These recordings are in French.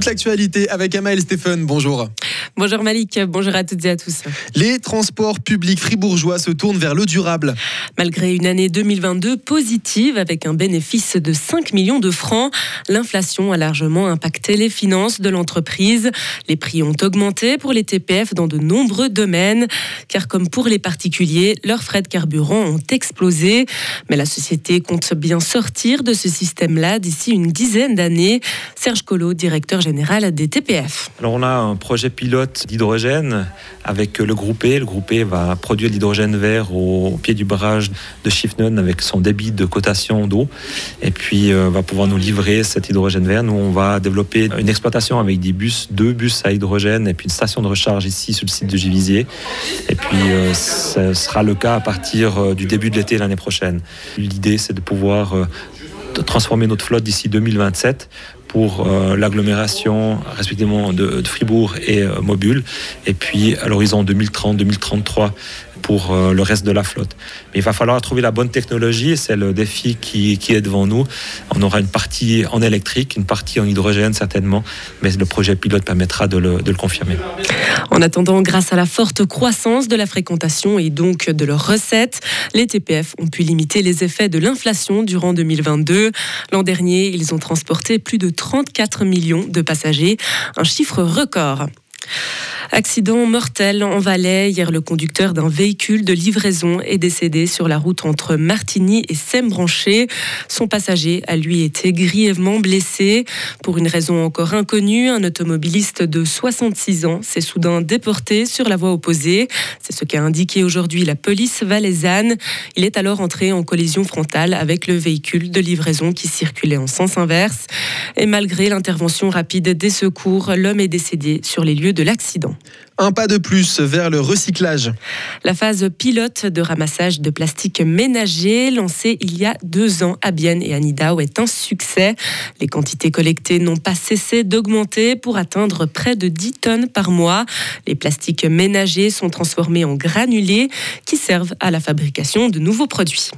toute l'actualité avec Amael Stéphane. Bonjour. Bonjour Malik, bonjour à toutes et à tous. Les transports publics fribourgeois se tournent vers le durable. Malgré une année 2022 positive avec un bénéfice de 5 millions de francs, l'inflation a largement impacté les finances de l'entreprise. Les prix ont augmenté pour les TPF dans de nombreux domaines, car comme pour les particuliers, leurs frais de carburant ont explosé. Mais la société compte bien sortir de ce système-là d'ici une dizaine d'années. Serge Collot, directeur général des TPF. Alors on a un projet pilote d'hydrogène avec le groupe E. Le groupe E va produire l'hydrogène vert au, pied du barrage de Schiffnon avec son débit de cotation d'eau et puis euh, va pouvoir nous livrer cet hydrogène vert. Nous, on va développer une exploitation avec des bus, deux bus à hydrogène et puis une station de recharge ici sur le site de Givisier. Et puis euh, ce sera le cas à partir euh, du début de l'été l'année prochaine. L'idée, c'est de pouvoir transformer notre flotte d'ici 2027 pour euh, l'agglomération respectivement de, Fribourg et euh, et puis à l'horizon 2030-2033 pour euh, le reste de la flotte. Mais il va falloir trouver la bonne technologie, c'est le défi qui, qui, est devant nous. On aura une partie en électrique, une partie en hydrogène certainement, mais le projet pilote permettra de le, de le confirmer. En attendant, grâce à la forte croissance de la fréquentation et donc de leurs recettes, les TPF ont pu limiter les effets de l'inflation durant 2022. L'an dernier, ils ont transporté plus de 34 millions de passagers, un chiffre record. Accident mortel en Valais. Hier, le conducteur d'un véhicule de livraison est décédé sur la route entre Martigny et Sembranché. Son passager a lui été grièvement blessé. Pour une raison encore inconnue, un automobiliste de 66 ans s'est soudain déporté sur la voie opposée. C'est ce qu'a indiqué aujourd'hui la police valaisanne. Il est alors entré en collision frontale avec le véhicule de livraison qui circulait en sens inverse. Et malgré l'intervention rapide des secours, l'homme est décédé sur les lieux de l'accident. Un pas de plus vers le recyclage. La phase pilote de ramassage de plastique ménager, lancée il y a deux ans à Bienne et à Nidau, est un succès. Les quantités collectées n'ont pas cessé d'augmenter pour atteindre près de 10 tonnes par mois. Les plastiques ménagers sont transformés en granulés qui servent à la fabrication de nouveaux produits.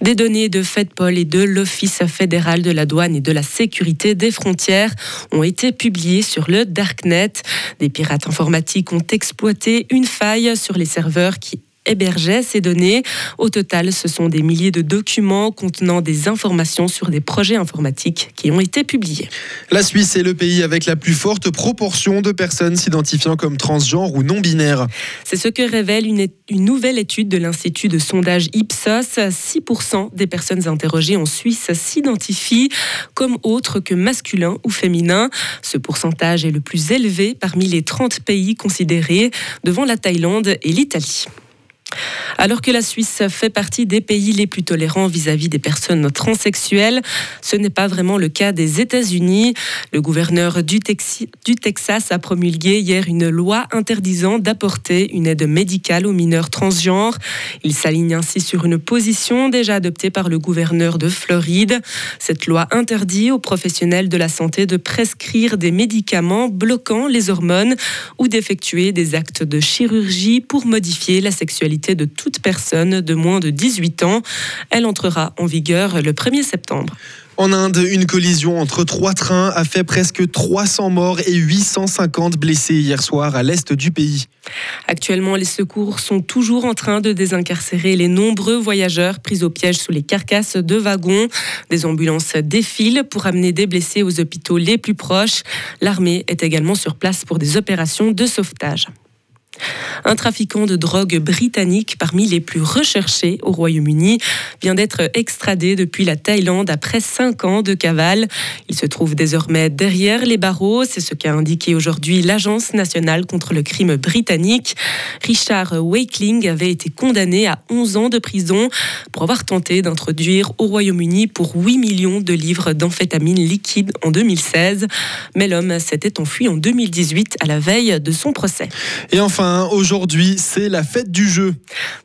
Des données de FedPol et de l'Office fédéral de la douane et de la sécurité des frontières ont été publiées sur le Darknet. Des pirates informatiques ont exploité une faille sur les serveurs qui hébergeait ces données. Au total, ce sont des milliers de documents contenant des informations sur des projets informatiques qui ont été publiés. La Suisse est le pays avec la plus forte proportion de personnes s'identifiant comme transgenres ou non-binaires. C'est ce que révèle une, une nouvelle étude de l'Institut de sondage Ipsos. 6% des personnes interrogées en Suisse s'identifient comme autres que masculins ou féminins. Ce pourcentage est le plus élevé parmi les 30 pays considérés devant la Thaïlande et l'Italie. Alors que la Suisse fait partie des pays les plus tolérants vis-à-vis des personnes transsexuelles, ce n'est pas vraiment le cas des États-Unis. Le gouverneur du, Texas a promulgué hier une loi interdisant d'apporter une aide médicale aux mineurs transgenres. Il s'aligne ainsi sur une position déjà adoptée par le gouverneur de Floride. Cette loi interdit aux professionnels de la santé de prescrire des médicaments bloquant les hormones ou d'effectuer des actes de chirurgie pour modifier la sexualité de toute personne de moins de 18 ans. Elle entrera en vigueur le 1er septembre. En Inde, une collision entre trois trains a fait presque 300 morts et 850 blessés hier soir à l'est du pays. Actuellement, les secours sont toujours en train de désincarcérer les nombreux voyageurs pris au piège sous les carcasses de wagons. Des ambulances défilent pour amener des blessés aux hôpitaux les plus proches. L'armée est également sur place pour des opérations de sauvetage. Un trafiquant de drogue britannique parmi les plus recherchés au Royaume-Uni vient d'être extradé depuis la Thaïlande après cinq ans de cavale. Il se trouve désormais derrière les barreaux. C'est ce qu'a indiqué aujourd'hui l'Agence nationale contre le crime britannique. Richard Wakeling avait été condamné à 11 ans de prison pour avoir tenté d'introduire au Royaume-Uni pour 8 millions de livres d'amphétamine liquide en 2016. Mais l'homme s'était enfui en 2018 à la veille de son procès. Et enfin, aujourd'hui, c'est la fête du jeu.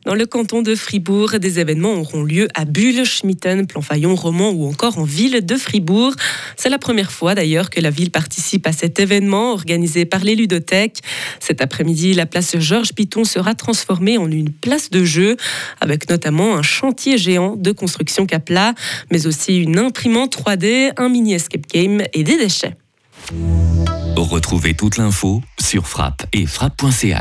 Dans le canton de Fribourg, des événements auront lieu à Bulle, Schmitten, Planfaillon, Romans ou encore en ville de Fribourg. C'est la première fois d'ailleurs que la ville participe à cet événement organisé par les ludothèques. Cet après-midi, la place Georges Piton sera transformée en une place de jeu avec notamment un chantier géant de construction Capla, mais aussi une imprimante 3D, un mini escape game et des déchets. Retrouvez toute l'info sur frappe et frappe.ch.